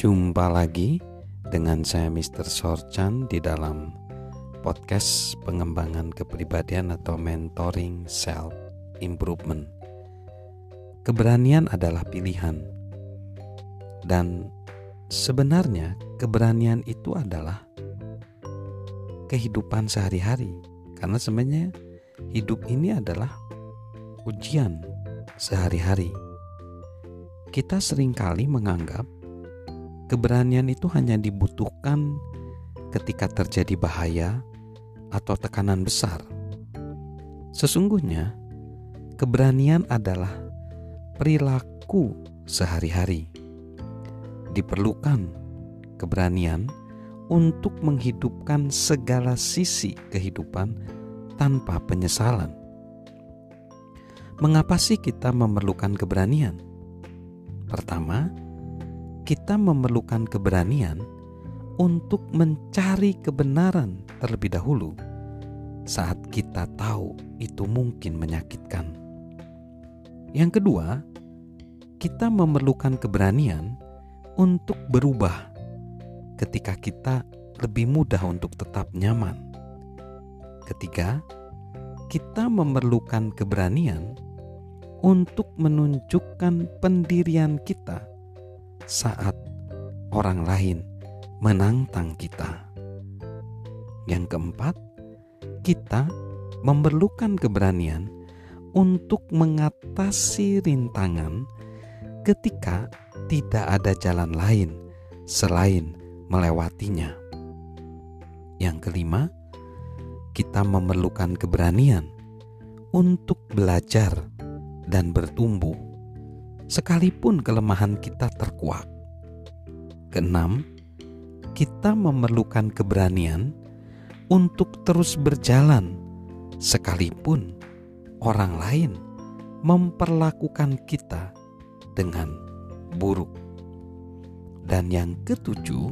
Jumpa lagi dengan saya Mr. Sorchan di dalam podcast pengembangan kepribadian atau mentoring self improvement. Keberanian adalah pilihan. Dan sebenarnya keberanian itu adalah kehidupan sehari-hari. Karena sebenarnya hidup ini adalah ujian sehari-hari. Kita sering kali menganggap Keberanian itu hanya dibutuhkan ketika terjadi bahaya atau tekanan besar. Sesungguhnya, keberanian adalah perilaku sehari-hari. Diperlukan keberanian untuk menghidupkan segala sisi kehidupan tanpa penyesalan. Mengapa sih kita memerlukan keberanian? Pertama, kita memerlukan keberanian untuk mencari kebenaran terlebih dahulu saat kita tahu itu mungkin menyakitkan. Yang kedua, kita memerlukan keberanian untuk berubah ketika kita lebih mudah untuk tetap nyaman. Ketiga, kita memerlukan keberanian untuk menunjukkan pendirian kita saat orang lain menantang kita. Yang keempat, kita memerlukan keberanian untuk mengatasi rintangan ketika tidak ada jalan lain selain melewatinya. Yang kelima, kita memerlukan keberanian untuk belajar dan bertumbuh sekalipun kelemahan kita terkuak. Keenam, kita memerlukan keberanian untuk terus berjalan sekalipun orang lain memperlakukan kita dengan buruk. Dan yang ketujuh,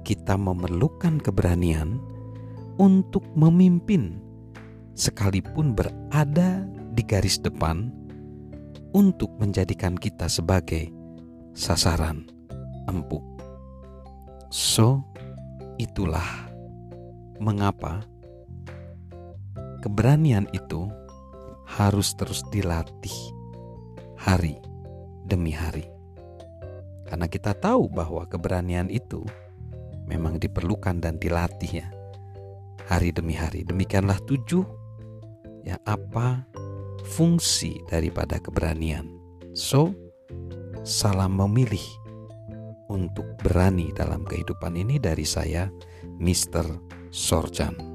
kita memerlukan keberanian untuk memimpin sekalipun berada di garis depan untuk menjadikan kita sebagai sasaran empuk. So, itulah mengapa keberanian itu harus terus dilatih hari demi hari. Karena kita tahu bahwa keberanian itu memang diperlukan dan dilatih ya hari demi hari. Demikianlah tujuh ya apa fungsi daripada keberanian. So, salam memilih untuk berani dalam kehidupan ini dari saya, Mr. Sorjan.